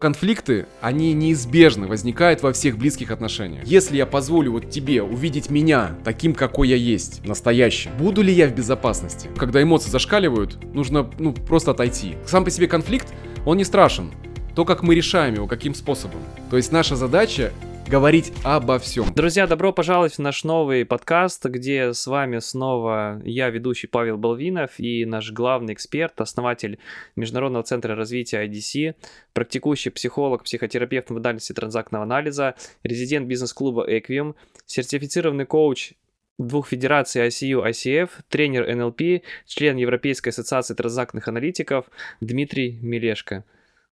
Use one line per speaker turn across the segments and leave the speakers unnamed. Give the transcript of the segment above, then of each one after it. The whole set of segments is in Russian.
Конфликты, они неизбежно возникают во всех близких отношениях. Если я позволю вот тебе увидеть меня таким, какой я есть, настоящим, буду ли я в безопасности? Когда эмоции зашкаливают, нужно, ну, просто отойти. Сам по себе конфликт, он не страшен. То, как мы решаем его, каким способом. То есть наша задача говорить обо всем.
Друзья, добро пожаловать в наш новый подкаст, где с вами снова я, ведущий Павел Балвинов, и наш главный эксперт, основатель Международного центра развития IDC, практикующий психолог, психотерапевт в модальности транзактного анализа, резидент бизнес-клуба Equium, сертифицированный коуч двух федераций ICU, ICF, тренер НЛП, член Европейской ассоциации транзактных аналитиков Дмитрий Мелешко.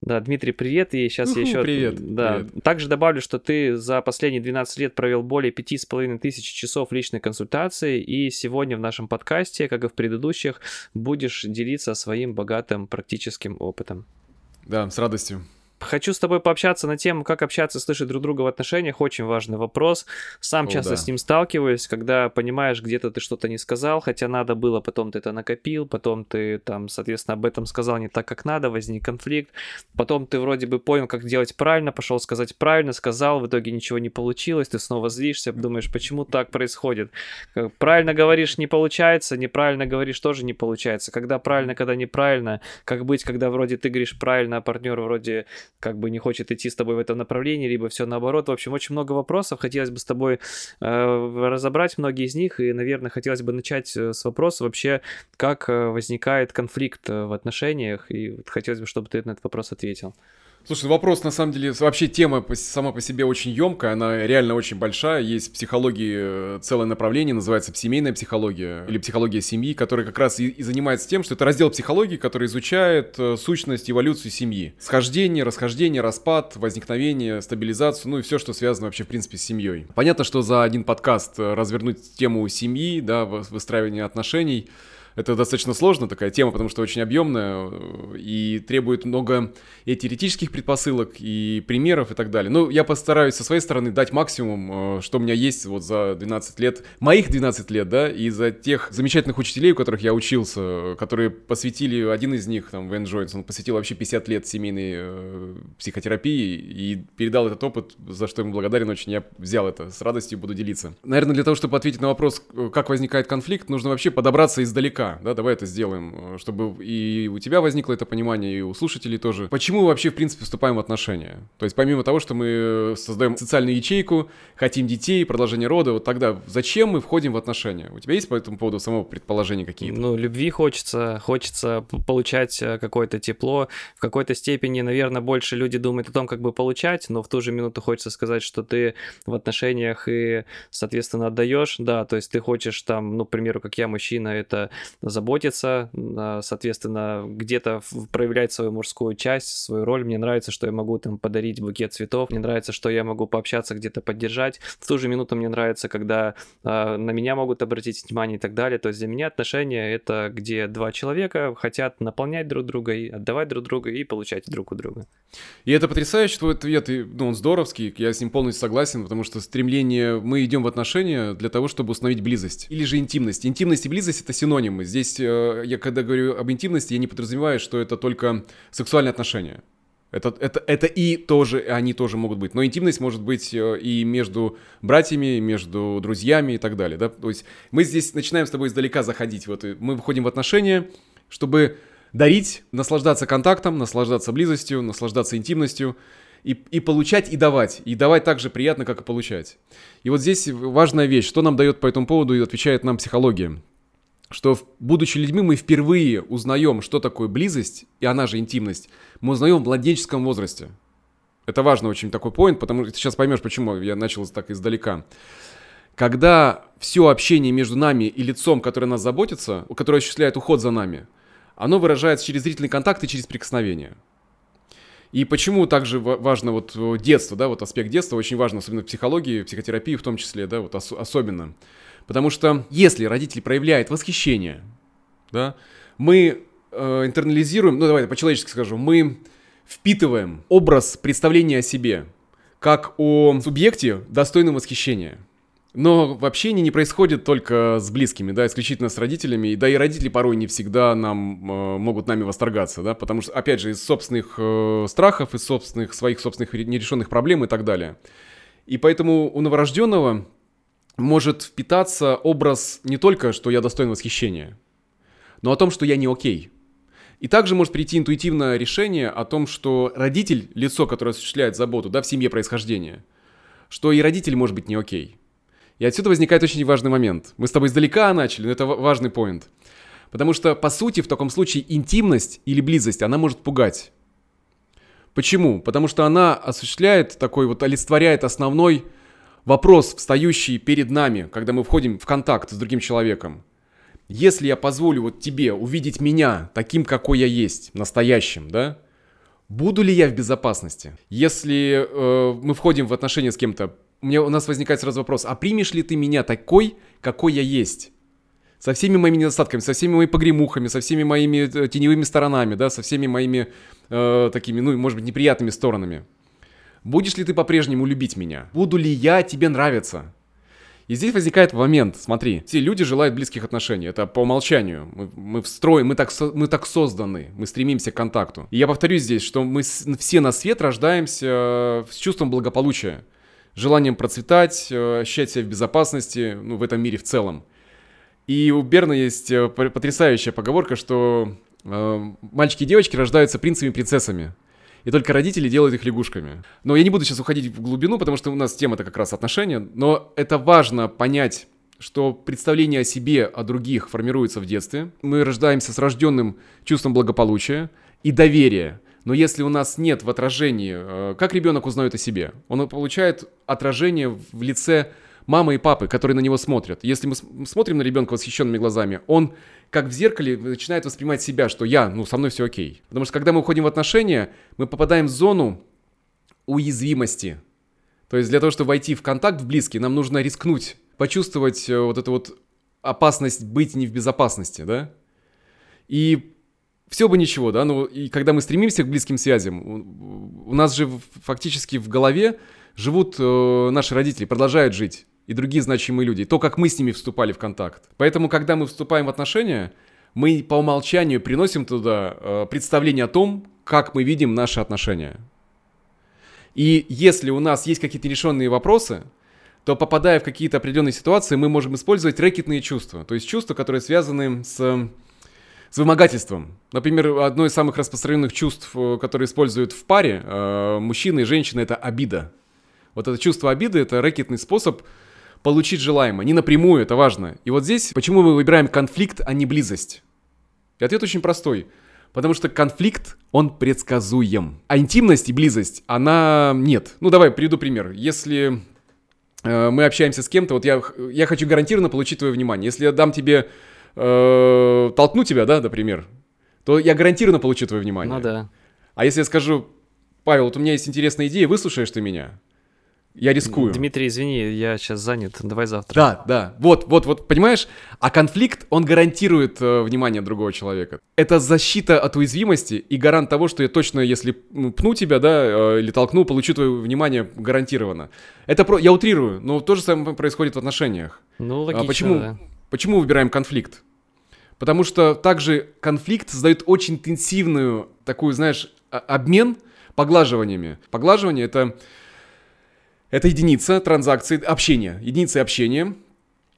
Да, Дмитрий, привет. И сейчас
Уху,
я еще...
привет,
Да.
привет.
Также добавлю, что ты за последние 12 лет провел более 5,5 тысяч часов личной консультации, и сегодня в нашем подкасте, как и в предыдущих, будешь делиться своим богатым практическим опытом.
Да, с радостью.
Хочу с тобой пообщаться на тему, как общаться слышать друг друга в отношениях. Очень важный вопрос. Сам
О,
часто
да.
с ним сталкиваюсь, когда понимаешь, где-то ты что-то не сказал, хотя надо было, потом ты это накопил, потом ты там, соответственно, об этом сказал не так, как надо, возник конфликт. Потом ты вроде бы понял, как делать правильно, пошел сказать правильно, сказал, в итоге ничего не получилось, ты снова злишься, думаешь, почему так происходит. Как Правильно говоришь, не получается, неправильно говоришь, тоже не получается. Когда правильно, когда неправильно, как быть, когда вроде ты говоришь правильно, а партнер вроде как бы не хочет идти с тобой в этом направлении, либо все наоборот. В общем, очень много вопросов. Хотелось бы с тобой э, разобрать многие из них, и, наверное, хотелось бы начать э, с вопроса вообще, как э, возникает конфликт э, в отношениях, и хотелось бы, чтобы ты на этот вопрос ответил.
Слушай, вопрос на самом деле, вообще тема сама по себе очень емкая, она реально очень большая. Есть в психологии э, целое направление, называется семейная психология или психология семьи, которая как раз и, и занимается тем, что это раздел психологии, который изучает э, сущность, эволюцию семьи. Схождение, расхождение, распад, возникновение, стабилизацию, ну и все, что связано вообще в принципе с семьей. Понятно, что за один подкаст э, развернуть тему семьи, да, вы- выстраивания отношений, это достаточно сложно такая тема, потому что очень объемная э, и требует много и теоретических предпосылок, и примеров, и так далее. Ну, я постараюсь со своей стороны дать максимум, э, что у меня есть вот за 12 лет, моих 12 лет, да, и за тех замечательных учителей, у которых я учился, которые посвятили, один из них, там, Вен Джойнс, он посвятил вообще 50 лет семейной э, психотерапии и передал этот опыт, за что ему благодарен очень, я взял это, с радостью буду делиться. Наверное, для того, чтобы ответить на вопрос, как возникает конфликт, нужно вообще подобраться издалека, да, давай это сделаем, э, чтобы и у тебя возникло это понимание, и у слушателей тоже. Почему мы вообще, в принципе, вступаем в отношения? То есть, помимо того, что мы создаем социальную ячейку, хотим детей, продолжение рода, вот тогда зачем мы входим в отношения? У тебя есть по этому поводу самого предположения какие-то?
Ну, любви хочется, хочется получать э, какое-то тепло. В какой-то степени, наверное, больше люди думают о том, как бы получать, но в ту же минуту хочется сказать, что ты в отношениях и, соответственно, отдаешь. Да, то есть ты хочешь там, ну, к примеру, как я, мужчина, это заботиться, а, соответственно, где-то проявлять свою мужскую часть, свою роль. Мне нравится, что я могу там подарить букет цветов, мне нравится, что я могу пообщаться, где-то поддержать. В ту же минуту мне нравится, когда а, на меня могут обратить внимание и так далее. То есть для меня отношения это где два человека хотят наполнять друг друга и отдавать друг друга и получать друг у друга.
И это потрясающе, твой ответ, и, ну, он здоровский, я с ним полностью согласен, потому что стремление, мы идем в отношения для того, чтобы установить близость, или же интимность. Интимность и близость — это синонимы. Здесь, э, я когда говорю об интимности, я не подразумеваю, что это только сексуальные отношения. Это, это, это и тоже, они тоже могут быть. Но интимность может быть э, и между братьями, между друзьями и так далее. Да? То есть мы здесь начинаем с тобой издалека заходить. Вот, мы входим в отношения, чтобы дарить, наслаждаться контактом, наслаждаться близостью, наслаждаться интимностью. И, и получать, и давать. И давать так же приятно, как и получать. И вот здесь важная вещь, что нам дает по этому поводу и отвечает нам психология. Что, будучи людьми, мы впервые узнаем, что такое близость, и она же интимность, мы узнаем в младенческом возрасте. Это важно очень такой поинт, потому что ты сейчас поймешь, почему я начал так издалека. Когда все общение между нами и лицом, которое нас заботится, которое осуществляет уход за нами, оно выражается через зрительный контакт и через прикосновение. И почему также ва- важно вот э, детство, да, вот аспект детства очень важно, особенно в психологии, в психотерапии в том числе, да, вот ос- особенно. Потому что если родитель проявляет восхищение, да, мы э, интернализируем, ну давай по-человечески скажу, мы впитываем образ представления о себе как о субъекте достойном восхищения. Но в общении не происходит только с близкими, да, исключительно с родителями. Да и родители порой не всегда нам э, могут нами восторгаться, да, потому что, опять же, из собственных э, страхов, из собственных, своих собственных нерешенных проблем и так далее. И поэтому у новорожденного может впитаться образ не только, что я достоин восхищения, но о том, что я не окей. И также может прийти интуитивное решение о том, что родитель, лицо, которое осуществляет заботу, да, в семье происхождения, что и родитель может быть не окей. И отсюда возникает очень важный момент. Мы с тобой издалека начали, но это важный поинт. Потому что, по сути, в таком случае интимность или близость, она может пугать. Почему? Потому что она осуществляет такой вот, олицетворяет основной вопрос, встающий перед нами, когда мы входим в контакт с другим человеком. Если я позволю вот тебе увидеть меня таким, какой я есть, настоящим, да, буду ли я в безопасности? Если э, мы входим в отношения с кем-то у, меня, у нас возникает сразу вопрос, а примешь ли ты меня такой, какой я есть? Со всеми моими недостатками, со всеми моими погремухами, со всеми моими э, теневыми сторонами, да, со всеми моими э, такими, ну, может быть, неприятными сторонами. Будешь ли ты по-прежнему любить меня? Буду ли я тебе нравиться? И здесь возникает момент, смотри, все люди желают близких отношений, это по умолчанию. Мы, мы встроим, мы так, мы так созданы, мы стремимся к контакту. И я повторюсь здесь, что мы все на свет рождаемся э, с чувством благополучия желанием процветать, э, ощущать себя в безопасности, ну, в этом мире в целом. И у Берна есть э, потрясающая поговорка, что э, мальчики и девочки рождаются принцами и принцессами. И только родители делают их лягушками. Но я не буду сейчас уходить в глубину, потому что у нас тема-то как раз отношения. Но это важно понять, что представление о себе, о других формируется в детстве. Мы рождаемся с рожденным чувством благополучия и доверия. Но если у нас нет в отражении, э, как ребенок узнает о себе? Он получает отражение в лице мамы и папы, которые на него смотрят. Если мы смотрим на ребенка восхищенными глазами, он как в зеркале начинает воспринимать себя, что я, ну, со мной все окей. Потому что когда мы уходим в отношения, мы попадаем в зону уязвимости. То есть для того, чтобы войти в контакт в близкий, нам нужно рискнуть, почувствовать э, вот эту вот опасность быть не в безопасности, да? И все бы ничего, да, но и когда мы стремимся к близким связям, у нас же фактически в голове живут э, наши родители, продолжают жить, и другие значимые люди, то, как мы с ними вступали в контакт. Поэтому, когда мы вступаем в отношения, мы по умолчанию приносим туда э, представление о том, как мы видим наши отношения. И если у нас есть какие-то решенные вопросы, то попадая в какие-то определенные ситуации, мы можем использовать рэкетные чувства, то есть чувства, которые связаны с с вымогательством. Например, одно из самых распространенных чувств, э, которые используют в паре э, мужчины и женщины, это обида. Вот это чувство обиды – это рэкетный способ получить желаемое. Не напрямую, это важно. И вот здесь, почему мы выбираем конфликт, а не близость? И ответ очень простой. Потому что конфликт, он предсказуем. А интимность и близость, она нет. Ну, давай, приведу пример. Если э, мы общаемся с кем-то, вот я, я хочу гарантированно получить твое внимание. Если я дам тебе э, толкну тебя, да, например, то я гарантированно получу твое внимание.
Ну да.
А если я скажу, Павел, вот у меня есть интересная идея, выслушаешь ты меня? Я рискую.
Дмитрий, извини, я сейчас занят, давай завтра.
Да, да, вот, вот, вот, понимаешь? А конфликт, он гарантирует э, внимание другого человека. Это защита от уязвимости и гарант того, что я точно, если пну тебя, да, э, или толкну, получу твое внимание гарантированно. Это про... Я утрирую, но то же самое происходит в отношениях.
Ну, логично,
а почему?
да.
Почему выбираем конфликт? Потому что также конфликт создает очень интенсивную такую, знаешь, обмен поглаживаниями. Поглаживание это, это единица транзакции, общения, единица общения.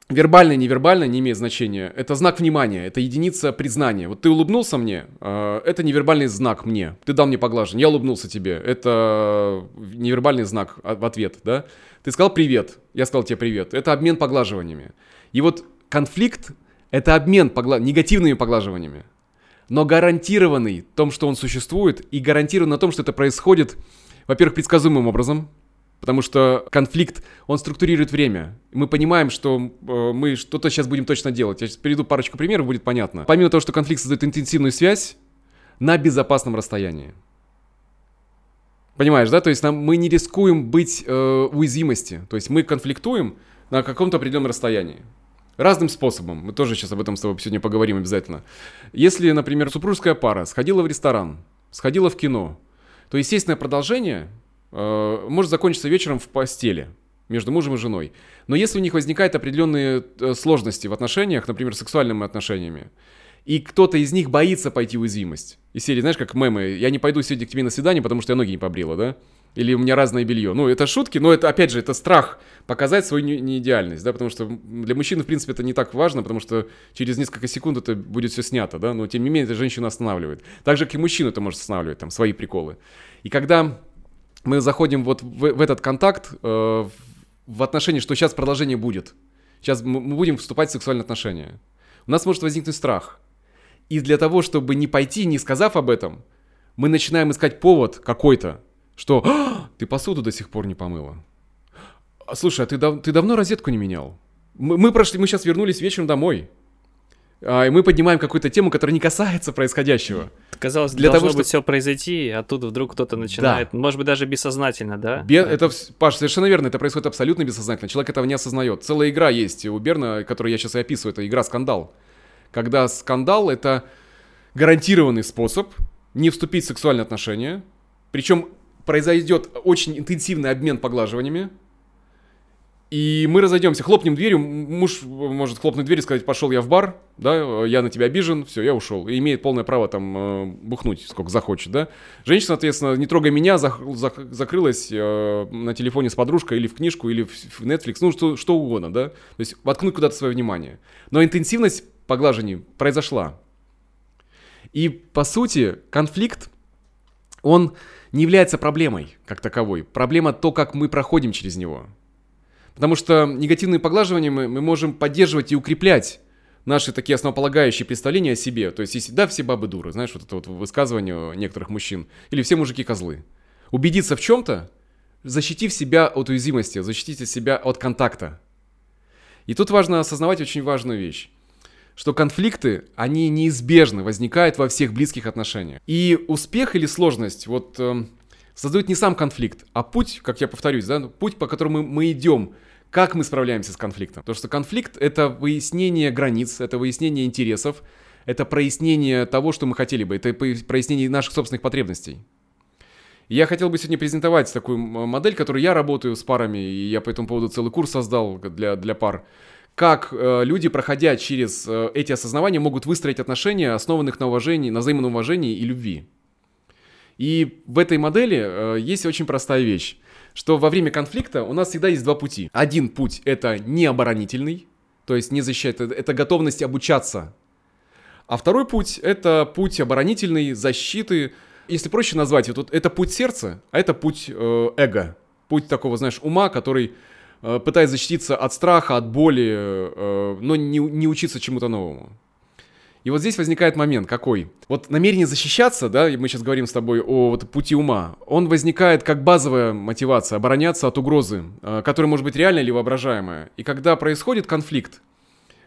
Вербально, невербально не имеет значения. Это знак внимания, это единица признания. Вот ты улыбнулся мне, э, это невербальный знак мне. Ты дал мне поглаживание, я улыбнулся тебе. Это невербальный знак в ответ, да? Ты сказал привет, я сказал тебе привет. Это обмен поглаживаниями. И вот конфликт — это обмен погла... негативными поглаживаниями, но гарантированный в том, что он существует, и гарантирован на том, что это происходит, во-первых, предсказуемым образом, потому что конфликт, он структурирует время. Мы понимаем, что э, мы что-то сейчас будем точно делать. Я сейчас приведу парочку примеров, будет понятно. Помимо того, что конфликт создает интенсивную связь на безопасном расстоянии. Понимаешь, да? То есть нам, мы не рискуем быть э, уязвимости. То есть мы конфликтуем на каком-то определенном расстоянии. Разным способом. Мы тоже сейчас об этом с тобой сегодня поговорим обязательно. Если, например, супружеская пара сходила в ресторан, сходила в кино, то естественное продолжение может закончиться вечером в постели. между мужем и женой. Но если у них возникают определенные э, сложности в отношениях, например, сексуальными отношениями, и кто-то из них боится пойти в уязвимость. И серии, знаешь, как мемы, я не пойду сегодня к тебе на свидание, потому что я ноги не побрила, да? Или у меня разное белье. Ну, это шутки, но это, опять же, это страх показать свою неидеальность, да, потому что для мужчины, в принципе, это не так важно, потому что через несколько секунд это будет все снято, да, но тем не менее это женщину останавливает. Так же, как и мужчину это может останавливать, там, свои приколы. И когда мы заходим вот в, в этот контакт, э, в отношении, что сейчас продолжение будет, сейчас мы будем вступать в сексуальные отношения, у нас может возникнуть страх – и для того, чтобы не пойти, не сказав об этом, мы начинаем искать повод какой-то, что «А, ты посуду до сих пор не помыла. «А, слушай, а ты, дав- ты давно розетку не менял? Мы, мы прошли, мы сейчас вернулись вечером домой. А, и мы поднимаем какую-то тему, которая не касается происходящего.
Казалось, для должно того, быть что... все произойти, а тут вдруг кто-то начинает, да. может быть, даже бессознательно, да?
Бе... Это, Паш, совершенно верно, это происходит абсолютно бессознательно. Человек этого не осознает. Целая игра есть у Берна, которую я сейчас и описываю, это игра «Скандал» когда скандал — это гарантированный способ не вступить в сексуальные отношения, причем произойдет очень интенсивный обмен поглаживаниями, и мы разойдемся, хлопнем дверью, муж может хлопнуть дверь и сказать, пошел я в бар, да, я на тебя обижен, все, я ушел. И имеет полное право там э, бухнуть, сколько захочет, да. Женщина, соответственно, не трогай меня, зах, зах, закрылась э, на телефоне с подружкой или в книжку, или в, в Netflix, ну что, что угодно, да. То есть воткнуть куда-то свое внимание. Но интенсивность поглажении произошла. И, по сути, конфликт, он не является проблемой как таковой. Проблема то, как мы проходим через него. Потому что негативные поглаживания мы, мы можем поддерживать и укреплять наши такие основополагающие представления о себе. То есть, если да, все бабы дуры, знаешь, вот это вот высказывание некоторых мужчин, или все мужики козлы. Убедиться в чем-то, защитив себя от уязвимости, защитите себя от контакта. И тут важно осознавать очень важную вещь что конфликты, они неизбежно возникают во всех близких отношениях. И успех или сложность вот э, создают не сам конфликт, а путь, как я повторюсь, да, путь, по которому мы идем, как мы справляемся с конфликтом. Потому что конфликт — это выяснение границ, это выяснение интересов, это прояснение того, что мы хотели бы, это прояснение наших собственных потребностей. я хотел бы сегодня презентовать такую модель, которую я работаю с парами, и я по этому поводу целый курс создал для, для пар как э, люди, проходя через э, эти осознавания, могут выстроить отношения, основанных на уважении, на взаимном уважении и любви. И в этой модели э, есть очень простая вещь, что во время конфликта у нас всегда есть два пути. Один путь это не оборонительный, то есть не защищать, это готовность обучаться. А второй путь это путь оборонительный, защиты. Если проще назвать, вот это путь сердца, а это путь э, эго. Путь такого, знаешь, ума, который Э, пытаясь защититься от страха, от боли, э, но не, не учиться чему-то новому. И вот здесь возникает момент какой? Вот намерение защищаться, да, и мы сейчас говорим с тобой о вот, пути ума, он возникает как базовая мотивация, обороняться от угрозы, э, которая может быть реальная или воображаемая. И когда происходит конфликт,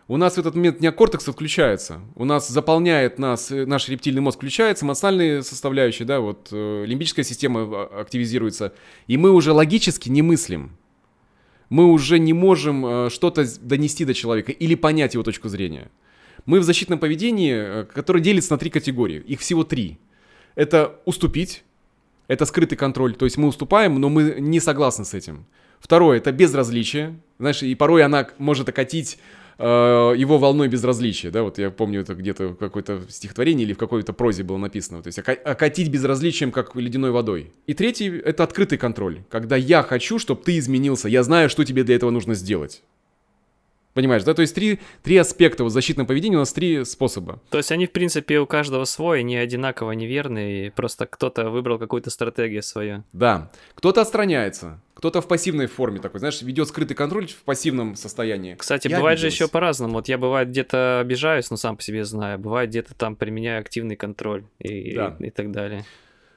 у нас в этот момент неокортекс отключается, у нас заполняет нас, наш рептильный мозг включается, эмоциональные составляющие, да, вот лимбическая система активизируется, и мы уже логически не мыслим мы уже не можем э, что-то донести до человека или понять его точку зрения. Мы в защитном поведении, э, которое делится на три категории. Их всего три. Это уступить, это скрытый контроль, то есть мы уступаем, но мы не согласны с этим. Второе, это безразличие. Знаешь, и порой она может окатить Э, его волной безразличия, да, вот я помню это где-то в какой-то стихотворении или в какой-то прозе было написано, то есть окатить безразличием, как ледяной водой. И третий — это открытый контроль, когда я хочу, чтобы ты изменился, я знаю, что тебе для этого нужно сделать. Понимаешь, да? То есть три, три аспекта вот защитного поведения у нас три способа.
То есть они, в принципе, у каждого свой, не одинаково неверные, просто кто-то выбрал какую-то стратегию свою.
Да. Кто-то отстраняется, кто-то в пассивной форме такой, знаешь, ведет скрытый контроль в пассивном состоянии.
Кстати, я бывает обиделась. же еще по-разному. Вот я бывает где-то обижаюсь, но сам по себе знаю. Бывает где-то там применяю активный контроль и, да. и, и так далее.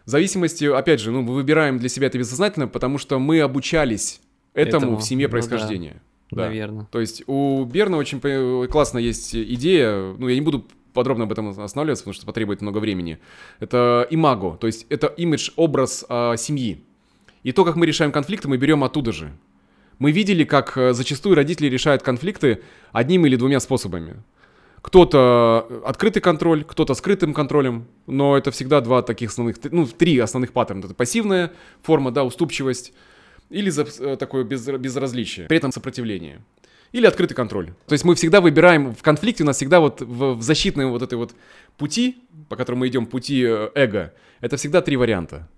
В зависимости, опять же, ну, мы выбираем для себя это бессознательно, потому что мы обучались этому, этому в семье происхождения. Ну, да.
Да. Наверное.
То есть у Берна очень классно есть идея, ну я не буду подробно об этом останавливаться, потому что потребует много времени. Это имаго, то есть это имидж, образ э, семьи. И то, как мы решаем конфликты, мы берем оттуда же. Мы видели, как э, зачастую родители решают конфликты одним или двумя способами. Кто-то открытый контроль, кто-то скрытым контролем, но это всегда два таких основных, ну, три основных паттерна. Это пассивная форма, да, уступчивость, или за э, такое без, безразличие, при этом сопротивление. Или открытый контроль. То есть мы всегда выбираем, в конфликте у нас всегда вот в, в защитной вот этой вот пути, по которому мы идем, пути э, эго, это всегда три варианта.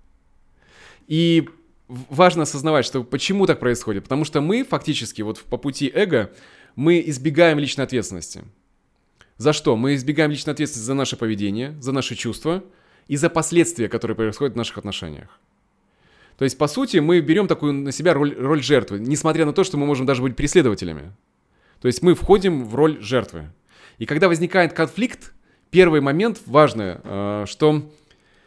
И важно осознавать, что почему так происходит. Потому что мы фактически вот по пути эго, мы избегаем личной ответственности. За что? Мы избегаем личной ответственности за наше поведение, за наши чувства и за последствия, которые происходят в наших отношениях. То есть, по сути, мы берем такую на себя роль, роль жертвы, несмотря на то, что мы можем даже быть преследователями. То есть мы входим в роль жертвы. И когда возникает конфликт, первый момент важный, э, что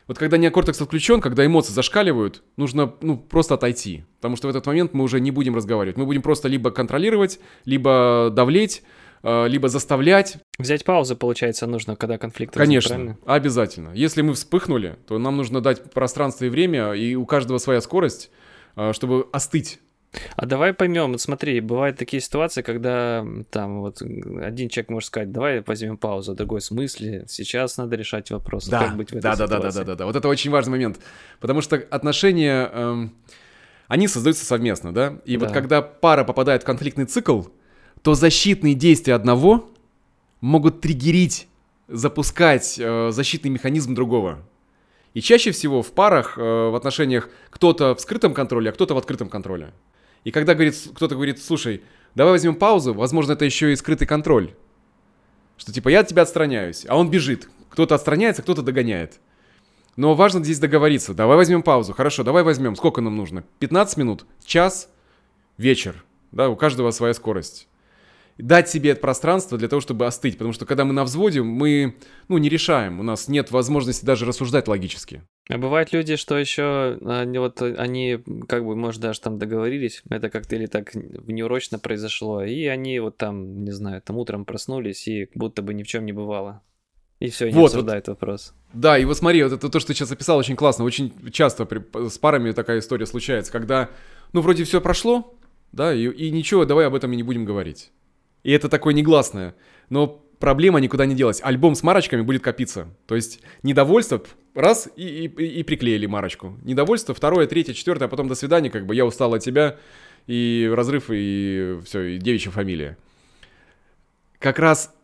вот когда неокортекс отключен, когда эмоции зашкаливают, нужно ну, просто отойти. Потому что в этот момент мы уже не будем разговаривать. Мы будем просто либо контролировать, либо давлеть, либо заставлять.
Взять паузу, получается, нужно, когда конфликт
Конечно, правильно? обязательно. Если мы вспыхнули, то нам нужно дать пространство и время, и у каждого своя скорость, э, чтобы остыть.
А давай поймем, вот смотри, бывают такие ситуации, когда там вот один человек может сказать, давай возьмем паузу, другой в смысле, сейчас надо решать вопрос,
да, как быть в этой да, ситуации. Да, да, да, да, да, вот это очень важный момент, потому что отношения, эм, они создаются совместно, да, и да. вот когда пара попадает в конфликтный цикл, то защитные действия одного могут триггерить, запускать э, защитный механизм другого. И чаще всего в парах, э, в отношениях кто-то в скрытом контроле, а кто-то в открытом контроле. И когда говорит, кто-то говорит, слушай, давай возьмем паузу, возможно, это еще и скрытый контроль. Что типа я от тебя отстраняюсь, а он бежит. Кто-то отстраняется, кто-то догоняет. Но важно здесь договориться. Давай возьмем паузу. Хорошо, давай возьмем. Сколько нам нужно? 15 минут? Час? Вечер? Да, у каждого своя скорость дать себе это пространство для того, чтобы остыть. Потому что когда мы на взводе, мы ну, не решаем. У нас нет возможности даже рассуждать логически.
А бывают люди, что еще они, вот, они как бы, может, даже там договорились, это как-то или так неурочно произошло, и они вот там, не знаю, там утром проснулись, и будто бы ни в чем не бывало. И все, и не вот, обсуждают вот. вопрос.
Да, и вот смотри, вот это то, что ты сейчас описал, очень классно. Очень часто при, с парами такая история случается, когда, ну, вроде все прошло, да, и, и ничего, давай об этом и не будем говорить. И это такое негласное. Но проблема никуда не делась. Альбом с марочками будет копиться. То есть недовольство, раз, и, и, и приклеили марочку. Недовольство, второе, третье, четвертое, а потом до свидания, как бы я устал от тебя, и разрыв, и все, и девичья фамилия. Как раз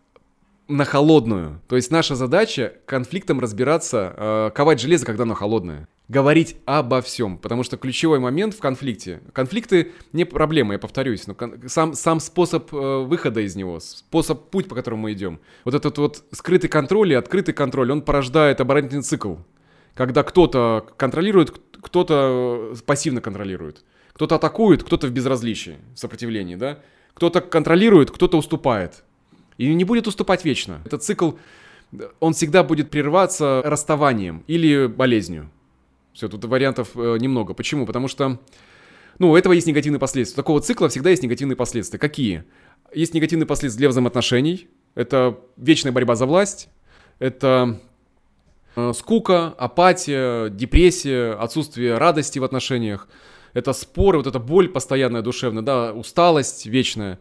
на холодную. То есть наша задача конфликтом разбираться, э, ковать железо, когда оно холодное говорить обо всем, потому что ключевой момент в конфликте. Конфликты не проблема, я повторюсь, но сам, сам способ э, выхода из него, способ, путь, по которому мы идем. Вот этот вот скрытый контроль и открытый контроль, он порождает оборонительный цикл, когда кто-то контролирует, кто-то э, пассивно контролирует. Кто-то атакует, кто-то в безразличии, в сопротивлении, да? Кто-то контролирует, кто-то уступает. И не будет уступать вечно. Этот цикл, он всегда будет прерваться расставанием или болезнью. Все, тут вариантов э, немного. Почему? Потому что, ну, у этого есть негативные последствия. У такого цикла всегда есть негативные последствия. Какие? Есть негативные последствия для взаимоотношений. Это вечная борьба за власть. Это э, скука, апатия, депрессия, отсутствие радости в отношениях. Это споры, вот эта боль постоянная душевная, да, усталость вечная.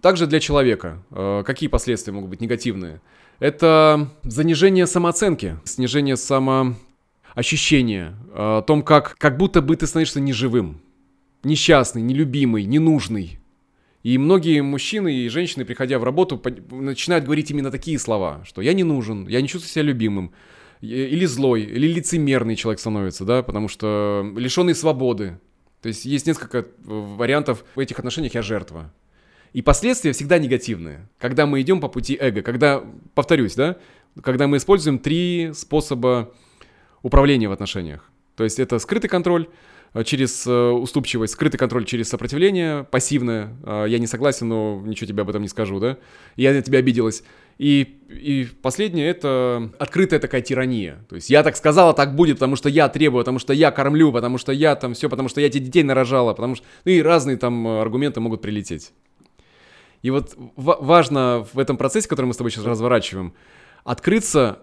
Также для человека. Э, какие последствия могут быть негативные? Это занижение самооценки, снижение само ощущение о том, как, как будто бы ты становишься неживым, несчастный, нелюбимый, ненужный. И многие мужчины и женщины, приходя в работу, начинают говорить именно такие слова, что я не нужен, я не чувствую себя любимым, или злой, или лицемерный человек становится, да, потому что лишенный свободы. То есть есть несколько вариантов в этих отношениях я жертва. И последствия всегда негативные, когда мы идем по пути эго, когда, повторюсь, да, когда мы используем три способа управления в отношениях. То есть это скрытый контроль э, через э, уступчивость, скрытый контроль через сопротивление, пассивное. Э, я не согласен, но ничего тебе об этом не скажу, да? Я на тебя обиделась. И, и последнее — это открытая такая тирания. То есть я так сказала, так будет, потому что я требую, потому что я кормлю, потому что я там все, потому что я тебе детей нарожала, потому что... Ну и разные там аргументы могут прилететь. И вот важно в этом процессе, который мы с тобой сейчас разворачиваем, открыться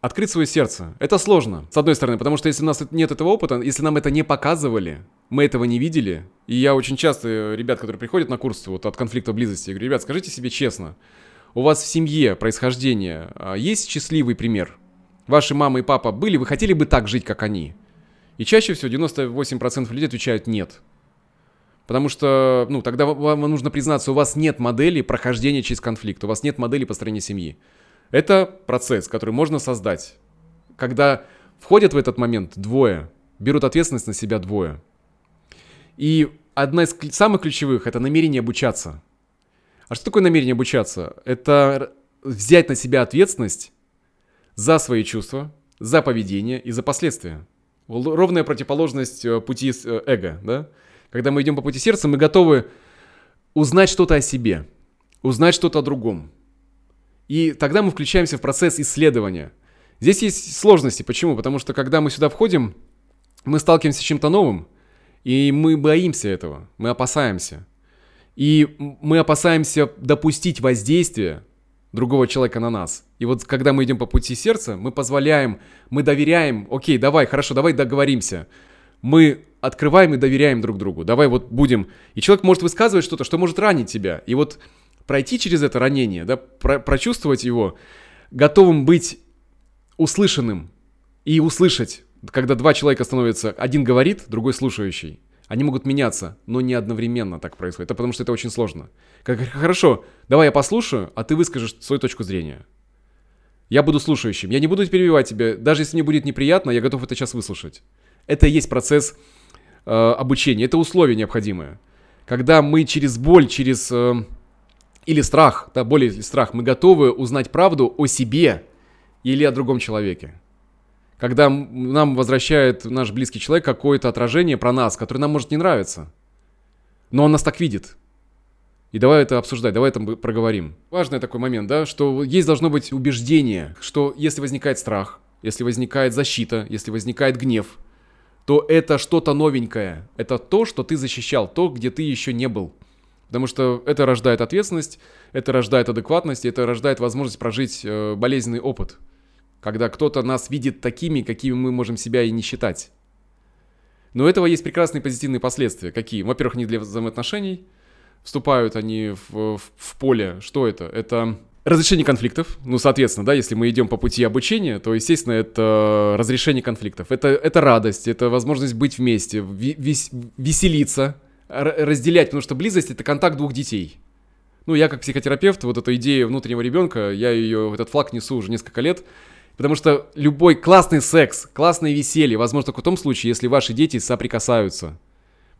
открыть свое сердце. Это сложно, с одной стороны, потому что если у нас нет этого опыта, если нам это не показывали, мы этого не видели, и я очень часто э, ребят, которые приходят на курс вот от конфликта близости, я говорю, ребят, скажите себе честно, у вас в семье происхождение а, есть счастливый пример? Ваши мама и папа были, вы хотели бы так жить, как они? И чаще всего 98% людей отвечают нет. Потому что, ну, тогда вам нужно признаться, у вас нет модели прохождения через конфликт, у вас нет модели построения семьи. Это процесс, который можно создать. Когда входят в этот момент двое, берут ответственность на себя двое. И одна из самых ключевых – это намерение обучаться. А что такое намерение обучаться? Это взять на себя ответственность за свои чувства, за поведение и за последствия. Ровная противоположность э, пути э, эго, да? Когда мы идем по пути сердца, мы готовы узнать что-то о себе, узнать что-то о другом. И тогда мы включаемся в процесс исследования. Здесь есть сложности. Почему? Потому что когда мы сюда входим, мы сталкиваемся с чем-то новым, и мы боимся этого, мы опасаемся. И мы опасаемся допустить воздействие другого человека на нас. И вот когда мы идем по пути сердца, мы позволяем, мы доверяем, окей, давай, хорошо, давай договоримся. Мы открываем и доверяем друг другу. Давай вот будем... И человек может высказывать что-то, что может ранить тебя. И вот пройти через это ранение, да, про прочувствовать его, готовым быть услышанным и услышать, когда два человека становятся, один говорит, другой слушающий. Они могут меняться, но не одновременно так происходит. Это потому что это очень сложно. Как, хорошо, давай я послушаю, а ты выскажешь свою точку зрения. Я буду слушающим. Я не буду перебивать тебя. Даже если мне будет неприятно, я готов это сейчас выслушать. Это и есть процесс э, обучения. Это условие необходимое. Когда мы через боль, через... Э, или страх, да, боль или страх, мы готовы узнать правду о себе или о другом человеке когда нам возвращает наш близкий человек какое-то отражение про нас, которое нам может не нравиться. Но он нас так видит. И давай это обсуждать, давай это проговорим. Важный такой момент, да, что есть должно быть убеждение, что если возникает страх, если возникает защита, если возникает гнев, то это что-то новенькое. Это то, что ты защищал, то, где ты еще не был. Потому что это рождает ответственность, это рождает адекватность, это рождает возможность прожить э, болезненный опыт когда кто-то нас видит такими, какими мы можем себя и не считать. Но у этого есть прекрасные позитивные последствия. Какие? Во-первых, не для взаимоотношений. Вступают они в, в, в поле. Что это? Это разрешение конфликтов. Ну, соответственно, да, если мы идем по пути обучения, то, естественно, это разрешение конфликтов. Это, это радость, это возможность быть вместе, вес, веселиться, разделять, потому что близость — это контакт двух детей. Ну, я как психотерапевт, вот эту идею внутреннего ребенка, я ее, этот флаг несу уже несколько лет, Потому что любой классный секс, классное веселье возможно только в том случае, если ваши дети соприкасаются.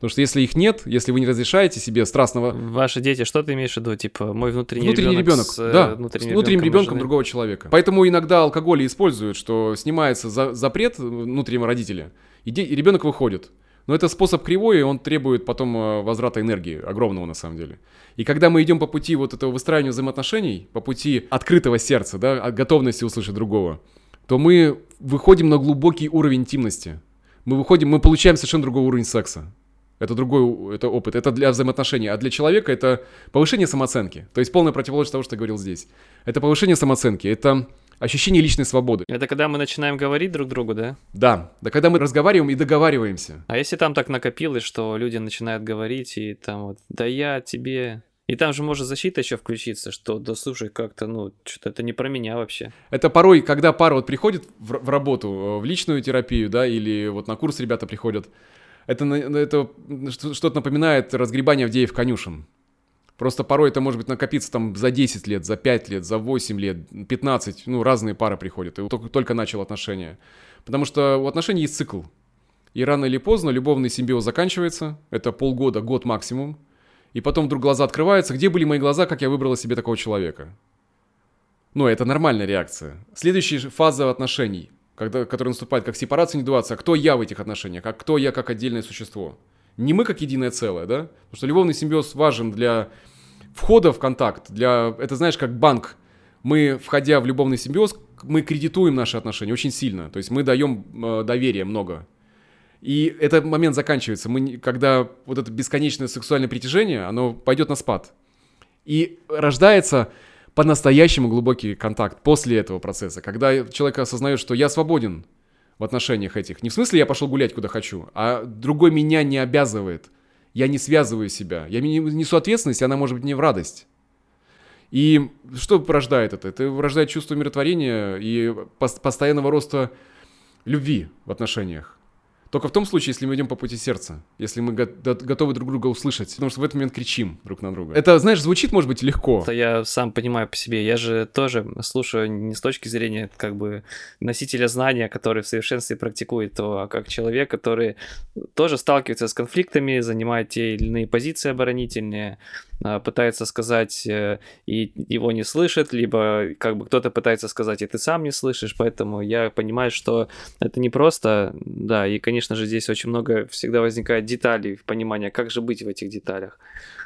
Потому что если их нет, если вы не разрешаете себе страстного...
Ваши дети, что ты имеешь в виду? Типа, мой внутренний,
внутренний ребенок,
с,
да, внутренним, с внутренним ребенком, ребенком другого человека. Поэтому иногда алкоголь используют, что снимается за, запрет внутреннего родителя, и, де, и ребенок выходит. Но это способ кривой, и он требует потом э, возврата энергии, огромного на самом деле. И когда мы идем по пути вот этого выстраивания взаимоотношений, по пути открытого сердца, да, от готовности услышать другого, то мы выходим на глубокий уровень интимности. Мы выходим, мы получаем совершенно другой уровень секса. Это другой это опыт. Это для взаимоотношений. А для человека это повышение самооценки. То есть полная противоположность того, что я говорил здесь. Это повышение самооценки. Это ощущение личной свободы.
Это когда мы начинаем говорить друг другу, да?
Да, да когда мы разговариваем и договариваемся.
А если там так накопилось, что люди начинают говорить и там вот, да я тебе, и там же может защита еще включиться, что да слушай, как-то, ну, что-то это не про меня вообще.
Это порой, когда пара вот приходит в, в работу, э, в личную терапию, да, или вот на курс ребята приходят, это, это что-то напоминает разгребание Авдеев конюшен. Просто порой это может быть накопиться там за 10 лет, за 5 лет, за 8 лет, 15, ну, разные пары приходят, и только, только начал отношения. Потому что у отношений есть цикл. И рано или поздно любовный симбиоз заканчивается, это полгода, год максимум. И потом вдруг глаза открываются, где были мои глаза, как я выбрала себе такого человека. Ну, это нормальная реакция. Следующая фаза отношений, когда, которая наступает как сепарация, индивидуация. Кто я в этих отношениях, а кто я как отдельное существо. Не мы как единое целое, да? Потому что любовный симбиоз важен для входа в контакт, для... Это знаешь, как банк. Мы, входя в любовный симбиоз, мы кредитуем наши отношения очень сильно. То есть мы даем э, доверие много. И этот момент заканчивается, мы, когда вот это бесконечное сексуальное притяжение, оно пойдет на спад. И рождается по-настоящему глубокий контакт после этого процесса, когда человек осознает, что я свободен в отношениях этих. Не в смысле я пошел гулять куда хочу, а другой меня не обязывает. Я не связываю себя. Я несу ответственность, и она может быть не в радость. И что порождает это? Это порождает чувство умиротворения и постоянного роста любви в отношениях. Только в том случае, если мы идем по пути сердца, если мы го- готовы друг друга услышать, потому что в этот момент кричим друг на друга. Это, знаешь, звучит, может быть, легко.
Это я сам понимаю по себе. Я же тоже слушаю не с точки зрения как бы носителя знания, который в совершенстве практикует то, а как человек, который тоже сталкивается с конфликтами, занимает те или иные позиции оборонительные, а, пытается сказать, э, и его не слышит, либо как бы кто-то пытается сказать, и ты сам не слышишь, поэтому я понимаю, что это не просто, да, и, конечно же, здесь очень много всегда возникает деталей, понимания, как же быть в этих деталях.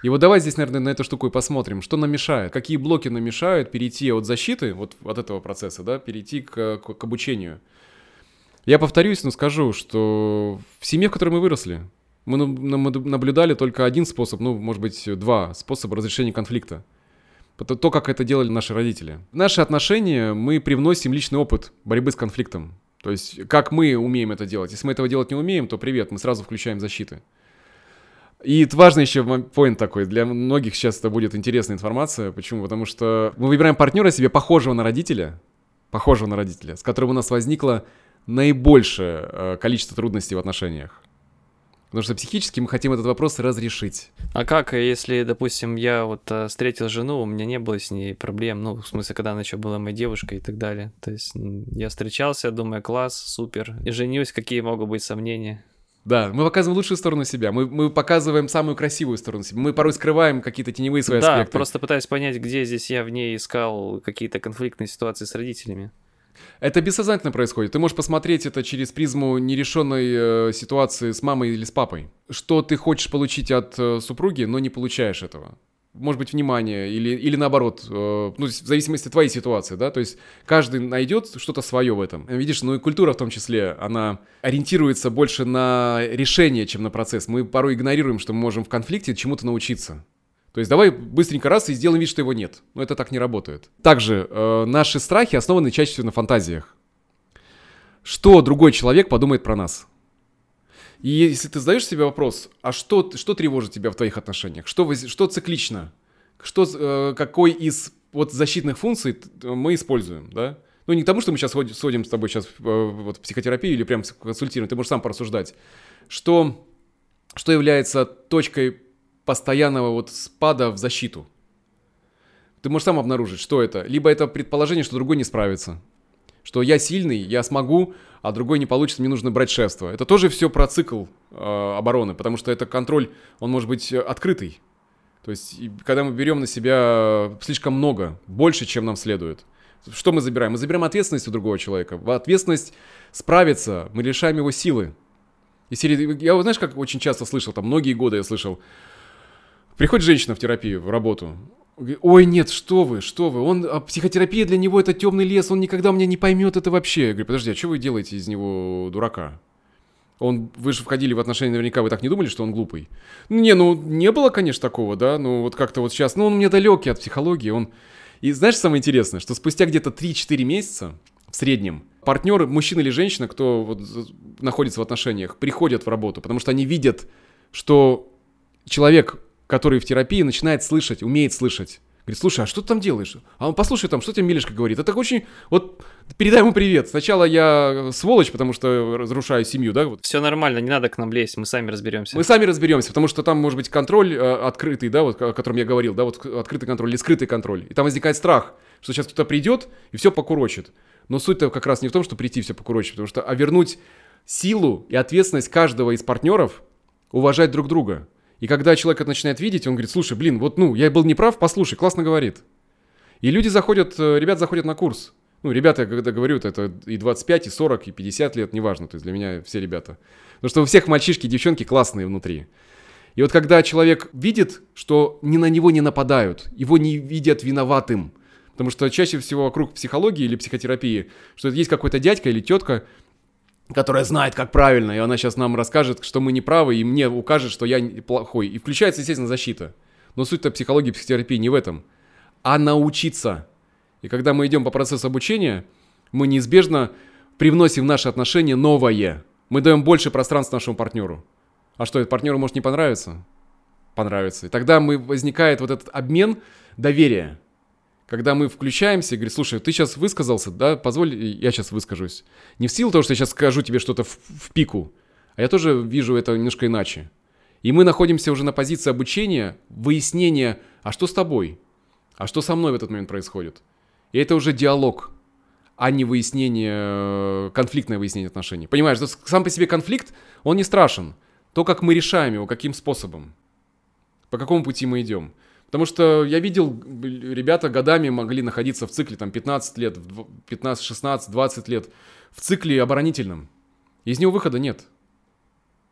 И вот давай здесь, наверное, на эту штуку и посмотрим, что нам мешает, какие блоки нам мешают перейти от защиты, вот от этого процесса, да, перейти к, к, к обучению. Я повторюсь, но скажу, что в семье, в которой мы выросли, мы наблюдали только один способ, ну, может быть, два способа разрешения конфликта. То, как это делали наши родители. В наши отношения мы привносим личный опыт борьбы с конфликтом. То есть, как мы умеем это делать. Если мы этого делать не умеем, то привет, мы сразу включаем защиты. И это важный еще поинт такой. Для многих сейчас это будет интересная информация. Почему? Потому что мы выбираем партнера себе похожего на родителя, похожего на родителя, с которым у нас возникло наибольшее э, количество трудностей в отношениях. Потому что психически мы хотим этот вопрос разрешить.
А как, если, допустим, я вот а, встретил жену, у меня не было с ней проблем, ну, в смысле, когда она еще была моей девушкой и так далее. То есть я встречался, думаю, класс, супер. И женюсь, какие могут быть сомнения?
Да, мы показываем лучшую сторону себя, мы, мы показываем самую красивую сторону себя, мы порой скрываем какие-то теневые свои да, аспекты.
Да, просто пытаюсь понять, где здесь я в ней искал какие-то конфликтные ситуации с родителями.
Это бессознательно происходит. Ты можешь посмотреть это через призму нерешенной э, ситуации с мамой или с папой. Что ты хочешь получить от э, супруги, но не получаешь этого. Может быть, внимание или, или наоборот, э, ну, в зависимости от твоей ситуации, да, то есть каждый найдет что-то свое в этом. Видишь, ну и культура в том числе, она ориентируется больше на решение, чем на процесс. Мы порой игнорируем, что мы можем в конфликте чему-то научиться. То есть давай быстренько раз и сделаем вид, что его нет. Но это так не работает. Также э, наши страхи основаны чаще всего на фантазиях. Что другой человек подумает про нас? И если ты задаешь себе вопрос, а что, что тревожит тебя в твоих отношениях? Что, что циклично? Что, э, какой из вот защитных функций мы используем, да? Ну, не к тому, что мы сейчас сходим с тобой сейчас э, вот, в психотерапию или прям консультируем, ты можешь сам порассуждать. Что, что является точкой постоянного вот спада в защиту. Ты можешь сам обнаружить, что это. Либо это предположение, что другой не справится. Что я сильный, я смогу, а другой не получится, мне нужно брать шефство. Это тоже все про цикл э, обороны, потому что это контроль, он может быть э, открытый. То есть, когда мы берем на себя слишком много, больше, чем нам следует, что мы забираем? Мы забираем ответственность у другого человека. В ответственность справиться, мы лишаем его силы. И серии, я, знаешь, как очень часто слышал, там многие годы я слышал, Приходит женщина в терапию, в работу. Ой, нет, что вы, что вы, он, а психотерапия для него это темный лес, он никогда меня не поймет это вообще. Я говорю, подожди, а что вы делаете из него дурака? Он, вы же входили в отношения, наверняка вы так не думали, что он глупый? Не, ну, не было, конечно, такого, да, ну, вот как-то вот сейчас, ну, он мне далекий от психологии, он... И знаешь, самое интересное, что спустя где-то 3-4 месяца в среднем партнеры, мужчина или женщина, кто вот находится в отношениях, приходят в работу, потому что они видят, что человек который в терапии начинает слышать, умеет слышать. Говорит, слушай, а что ты там делаешь? А он, послушай там, что тебе Милешка говорит. Это очень... Вот передай ему привет. Сначала я сволочь, потому что разрушаю семью, да? Вот.
Все нормально, не надо к нам лезть, мы сами разберемся.
Мы сами разберемся, потому что там может быть контроль э, открытый, да, вот о котором я говорил, да, вот открытый контроль или скрытый контроль. И там возникает страх, что сейчас кто-то придет и все покурочит. Но суть-то как раз не в том, что прийти все покурочить, потому что, а вернуть силу и ответственность каждого из партнеров, уважать друг друга. И когда человек это начинает видеть, он говорит, слушай, блин, вот, ну, я был неправ, послушай, классно говорит. И люди заходят, э, ребят заходят на курс. Ну, ребята, когда говорю, это и 25, и 40, и 50 лет, неважно, то есть для меня все ребята. Потому что у всех мальчишки и девчонки классные внутри. И вот когда человек видит, что ни на него не нападают, его не видят виноватым, потому что чаще всего вокруг психологии или психотерапии, что есть какой-то дядька или тетка, которая знает, как правильно, и она сейчас нам расскажет, что мы не правы, и мне укажет, что я плохой. И включается, естественно, защита. Но суть-то психологии психотерапии не в этом, а научиться. И когда мы идем по процессу обучения, мы неизбежно привносим в наши отношения новое. Мы даем больше пространства нашему партнеру. А что, партнеру может не понравиться? Понравится. И тогда мы, возникает вот этот обмен доверия когда мы включаемся и говорим, слушай, ты сейчас высказался, да, позволь, я сейчас выскажусь. Не в силу того, что я сейчас скажу тебе что-то в, в пику, А я тоже вижу это немножко иначе. И мы находимся уже на позиции обучения, выяснения, а что с тобой? А что со мной в этот момент происходит? И это уже диалог, а не выяснение, конфликтное выяснение отношений. Понимаешь, сам по себе конфликт, он не страшен. То, как мы решаем его, каким способом, по какому пути мы идем. Потому что я видел, ребята годами могли находиться в цикле там 15 лет, 15, 16, 20 лет, в цикле оборонительном. Из него выхода нет.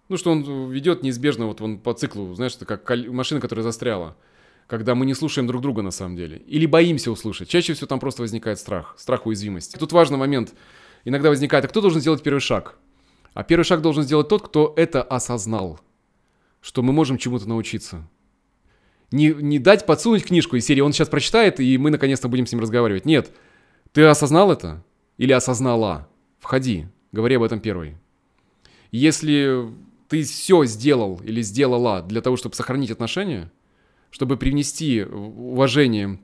Ну, что он ведет неизбежно вот он по циклу, знаешь, это как машина, которая застряла. Когда мы не слушаем друг друга на самом деле. Или боимся услышать. Чаще всего там просто возникает страх. Страх уязвимости. Тут важный момент. Иногда возникает, а кто должен сделать первый шаг? А первый шаг должен сделать тот, кто это осознал. Что мы можем чему-то научиться. Не, не дать подсунуть книжку из серии, он сейчас прочитает, и мы наконец-то будем с ним разговаривать. Нет. Ты осознал это? Или осознала? Входи. Говори об этом первый. Если ты все сделал или сделала для того, чтобы сохранить отношения, чтобы привнести уважение,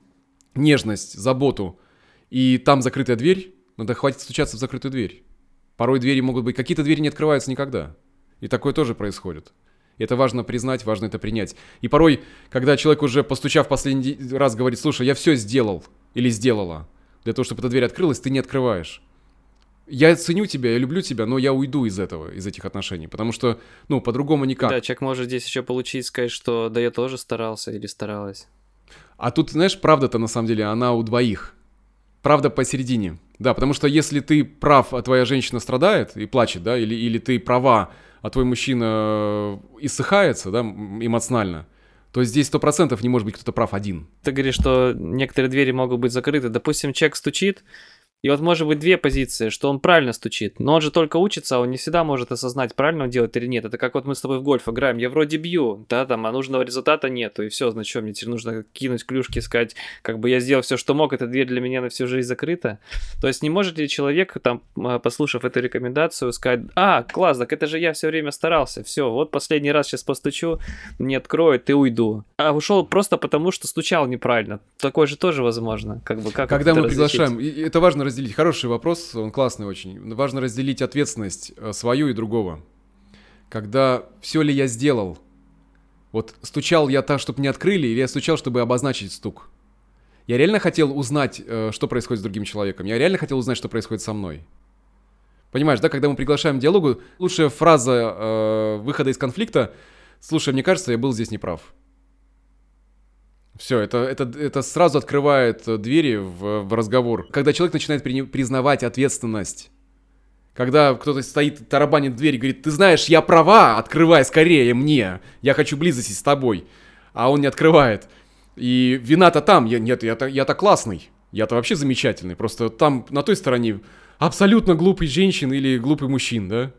нежность, заботу, и там закрытая дверь, надо хватит стучаться в закрытую дверь. Порой двери могут быть... Какие-то двери не открываются никогда. И такое тоже происходит. И это важно признать, важно это принять. И порой, когда человек уже, постучав последний раз, говорит, слушай, я все сделал или сделала для того, чтобы эта дверь открылась, ты не открываешь я ценю тебя, я люблю тебя, но я уйду из этого, из этих отношений, потому что, ну, по-другому никак.
Да, человек может здесь еще получить, сказать, что да я тоже старался или старалась.
А тут, знаешь, правда-то на самом деле, она у двоих. Правда посередине. Да, потому что если ты прав, а твоя женщина страдает и плачет, да, или, или ты права, а твой мужчина иссыхается, да, эмоционально, то здесь сто процентов не может быть кто-то прав один.
Ты говоришь, что некоторые двери могут быть закрыты. Допустим, человек стучит, и вот может быть две позиции, что он правильно стучит, но он же только учится, а он не всегда может осознать, правильно он делает или нет. Это как вот мы с тобой в гольф играем, я вроде бью, да, там, а нужного результата нету, и все, значит, мне теперь нужно кинуть клюшки, сказать, как бы я сделал все, что мог, эта дверь для меня на всю жизнь закрыта. То есть не может ли человек, там, а, послушав эту рекомендацию, сказать, а, класс, так это же я все время старался, все, вот последний раз сейчас постучу, не откроют и уйду. А ушел просто потому, что стучал неправильно. Такое же тоже возможно, как бы как
Когда мы приглашаем, это важно разделить? Хороший вопрос, он классный очень. Важно разделить ответственность э, свою и другого. Когда все ли я сделал? Вот стучал я так, чтобы не открыли, или я стучал, чтобы обозначить стук? Я реально хотел узнать, э, что происходит с другим человеком. Я реально хотел узнать, что происходит со мной. Понимаешь, да, когда мы приглашаем диалогу, лучшая фраза э, выхода из конфликта «Слушай, мне кажется, я был здесь неправ». Все, это, это, это сразу открывает э, двери в, в разговор. Когда человек начинает при, признавать ответственность. Когда кто-то стоит, тарабанит в дверь и говорит, ты знаешь, я права, открывай скорее мне, я хочу близости с тобой. А он не открывает. И вина-то там, я, нет, я-то, я-то классный, я-то вообще замечательный. Просто там, на той стороне, абсолютно глупый женщин или глупый мужчин, да?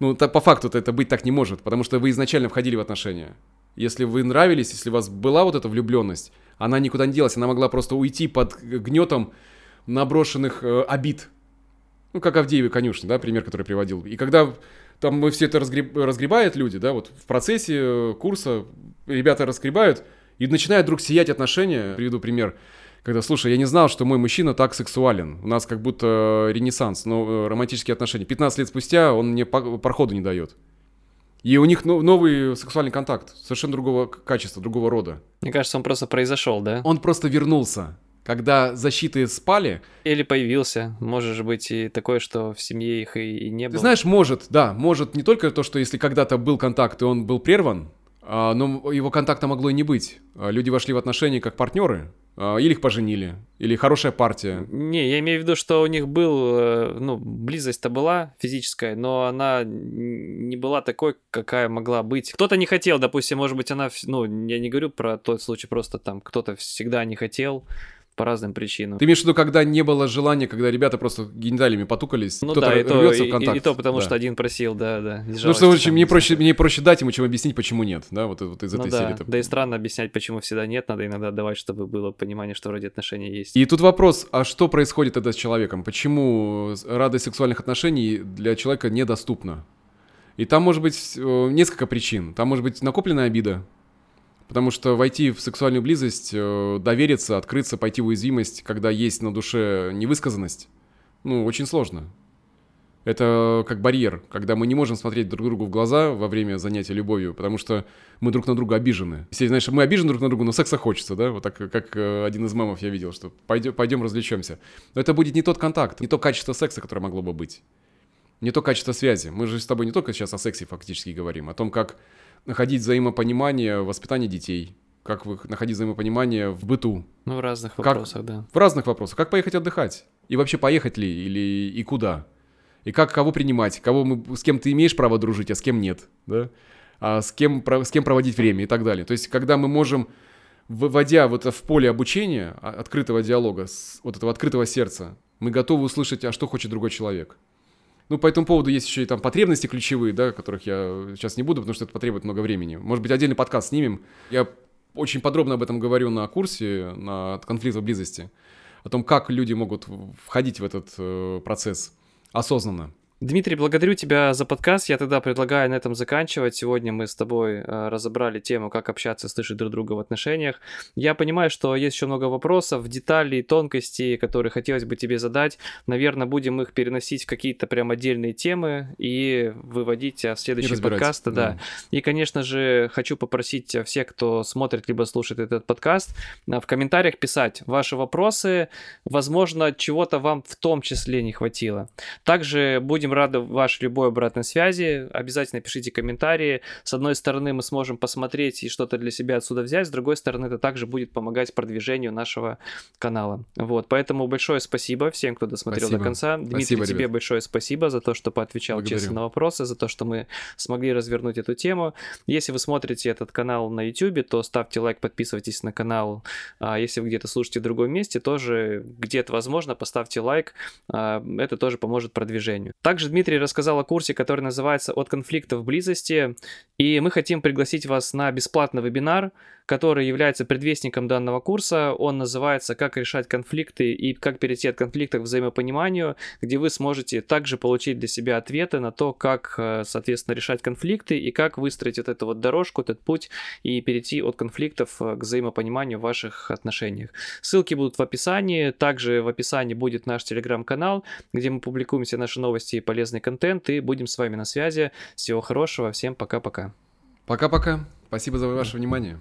Ну, по факту это быть так не может, потому что вы изначально входили в отношения. Если вы нравились, если у вас была вот эта влюбленность, она никуда не делась, она могла просто уйти под гнетом наброшенных э, обид. Ну, как Авдеевы конюшни, да, пример, который приводил. И когда там мы все это разгреб... разгребают люди, да, вот в процессе э, курса ребята разгребают, и начинают вдруг сиять отношения. Приведу пример. Когда, слушай, я не знал, что мой мужчина так сексуален. У нас как будто ренессанс, но э, романтические отношения. 15 лет спустя он мне проходу не дает. И у них новый сексуальный контакт, совершенно другого качества, другого рода.
Мне кажется, он просто произошел, да?
Он просто вернулся. Когда защиты спали...
Или появился. Может быть и такое, что в семье их и, не было.
Ты знаешь, может, да. Может не только то, что если когда-то был контакт, и он был прерван, но его контакта могло и не быть. А, люди вошли в отношения как партнеры, а, или их поженили, или хорошая партия.
Не, я имею в виду, что у них был, э, ну, близость-то была физическая, но она не была такой, какая могла быть. Кто-то не хотел, допустим, может быть, она, ну, я не говорю про тот случай, просто там кто-то всегда не хотел, по разным причинам.
Ты имеешь в виду, когда не было желания, когда ребята просто гениталиями потукались,
ну, кто-то да, и то, в контакт. И, и то потому, да. что один просил, да, да.
Ну что, очень, мне, проще, мне проще дать ему, чем объяснить, почему нет, да, вот, вот из ну, этой
да.
серии.
Да и странно объяснять, почему всегда нет, надо иногда давать, чтобы было понимание, что вроде отношения есть.
И тут вопрос, а что происходит тогда с человеком? Почему радость сексуальных отношений для человека недоступна? И там может быть э, несколько причин. Там может быть накопленная обида, Потому что войти в сексуальную близость, э, довериться, открыться, пойти в уязвимость, когда есть на душе невысказанность, ну, очень сложно. Это как барьер, когда мы не можем смотреть друг другу в глаза во время занятия любовью, потому что мы друг на друга обижены. Если, знаешь, мы обижены друг на друга, но секса хочется, да? Вот так, как э, один из мемов я видел, что пойдем, пойдем развлечемся. Но это будет не тот контакт, не то качество секса, которое могло бы быть. Не то качество связи. Мы же с тобой не только сейчас о сексе фактически говорим, о том, как находить взаимопонимание в воспитании детей, как вы находить взаимопонимание в быту.
Ну, в разных вопросах, как, да.
В разных вопросах. Как поехать отдыхать? И вообще поехать ли или и куда? И как кого принимать? Кого мы, с кем ты имеешь право дружить, а с кем нет, да? А с кем, с кем проводить время и так далее. То есть, когда мы можем, вводя вот в поле обучения, а, открытого диалога, вот этого открытого сердца, мы готовы услышать, а что хочет другой человек. Ну, по этому поводу есть еще и там потребности ключевые, да, которых я сейчас не буду, потому что это потребует много времени. Может быть, отдельный подкаст снимем. Я очень подробно об этом говорю на курсе, на конфликт в близости, о том, как люди могут входить в этот э, процесс осознанно.
Дмитрий, благодарю тебя за подкаст. Я тогда предлагаю на этом заканчивать. Сегодня мы с тобой э, разобрали тему, как общаться, слышать друг друга в отношениях. Я понимаю, что есть еще много вопросов, деталей, тонкостей, которые хотелось бы тебе задать. Наверное, будем их переносить в какие-то прям отдельные темы и выводить в следующий подкаст. Да. да. И, конечно же, хочу попросить всех, кто смотрит либо слушает этот подкаст, э, в комментариях писать ваши вопросы. Возможно, чего-то вам в том числе не хватило. Также будем рады вашей любой обратной связи. Обязательно пишите комментарии. С одной стороны, мы сможем посмотреть и что-то для себя отсюда взять. С другой стороны, это также будет помогать продвижению нашего канала. Вот, поэтому большое спасибо всем, кто досмотрел спасибо. до конца. Дмитрий, спасибо, тебе ребят. большое спасибо за то, что поотвечал Благодарю. честно на вопросы, за то, что мы смогли развернуть эту тему. Если вы смотрите этот канал на YouTube, то ставьте лайк, подписывайтесь на канал. А если вы где-то слушаете в другом месте, тоже где-то возможно, поставьте лайк. А, это тоже поможет продвижению. Также также Дмитрий рассказал о курсе, который называется «От конфликтов близости», и мы хотим пригласить вас на бесплатный вебинар, который является предвестником данного курса. Он называется «Как решать конфликты и как перейти от конфликта к взаимопониманию», где вы сможете также получить для себя ответы на то, как, э, соответственно, решать конфликты и как выстроить вот эту вот дорожку, этот путь и перейти от конфликтов э, к взаимопониманию в ваших отношениях. Ссылки будут в описании. Также в описании будет наш телеграм-канал, где мы публикуем все наши новости и полезный контент, и будем с вами на связи. Всего хорошего, всем пока-пока.
Пока-пока. Спасибо за ваше внимание.